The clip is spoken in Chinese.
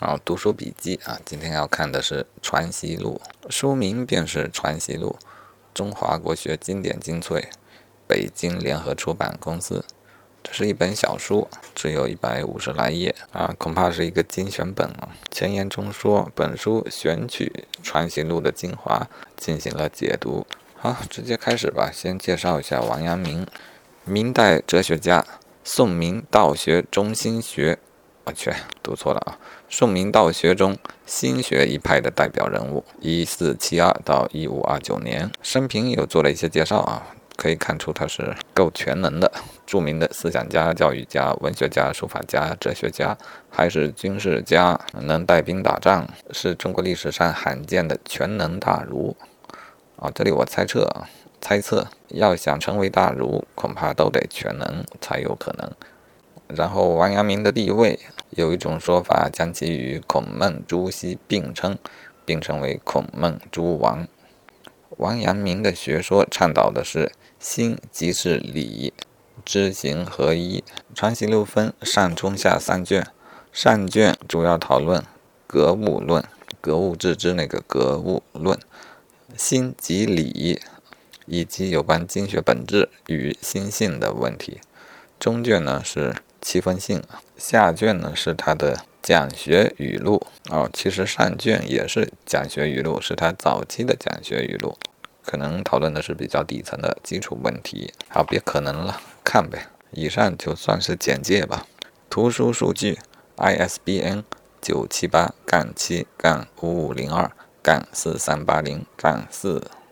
好，读书笔记啊，今天要看的是《传习录》，书名便是《传习录》，中华国学经典精粹，北京联合出版公司。这是一本小书，只有一百五十来页啊，恐怕是一个精选本啊。前言中说，本书选取《传习录》的精华进行了解读。好，直接开始吧。先介绍一下王阳明，明代哲学家，宋明道学中心学。我去，读错了啊！宋明道学中心学一派的代表人物，一四七二到一五二九年，生平又做了一些介绍啊，可以看出他是够全能的，著名的思想家、教育家、文学家、书法家、哲学家，还是军事家，能带兵打仗，是中国历史上罕见的全能大儒啊！这里我猜测啊，猜测要想成为大儒，恐怕都得全能才有可能。然后王阳明的地位。有一种说法，将其与孔孟朱熹并称，并称为孔孟诸王。王阳明的学说倡导的是心即是理，知行合一。传习录分上中下三卷，上卷主要讨论格物论，格物致知那个格物论，心即理，以及有关经学本质与心性的问题。中卷呢是。七分性下卷呢是他的讲学语录哦，其实上卷也是讲学语录，是他早期的讲学语录，可能讨论的是比较底层的基础问题。好，别可能了，看呗。以上就算是简介吧。图书数据：ISBN 九七八杠七杠五五零二杠四三八零杠四。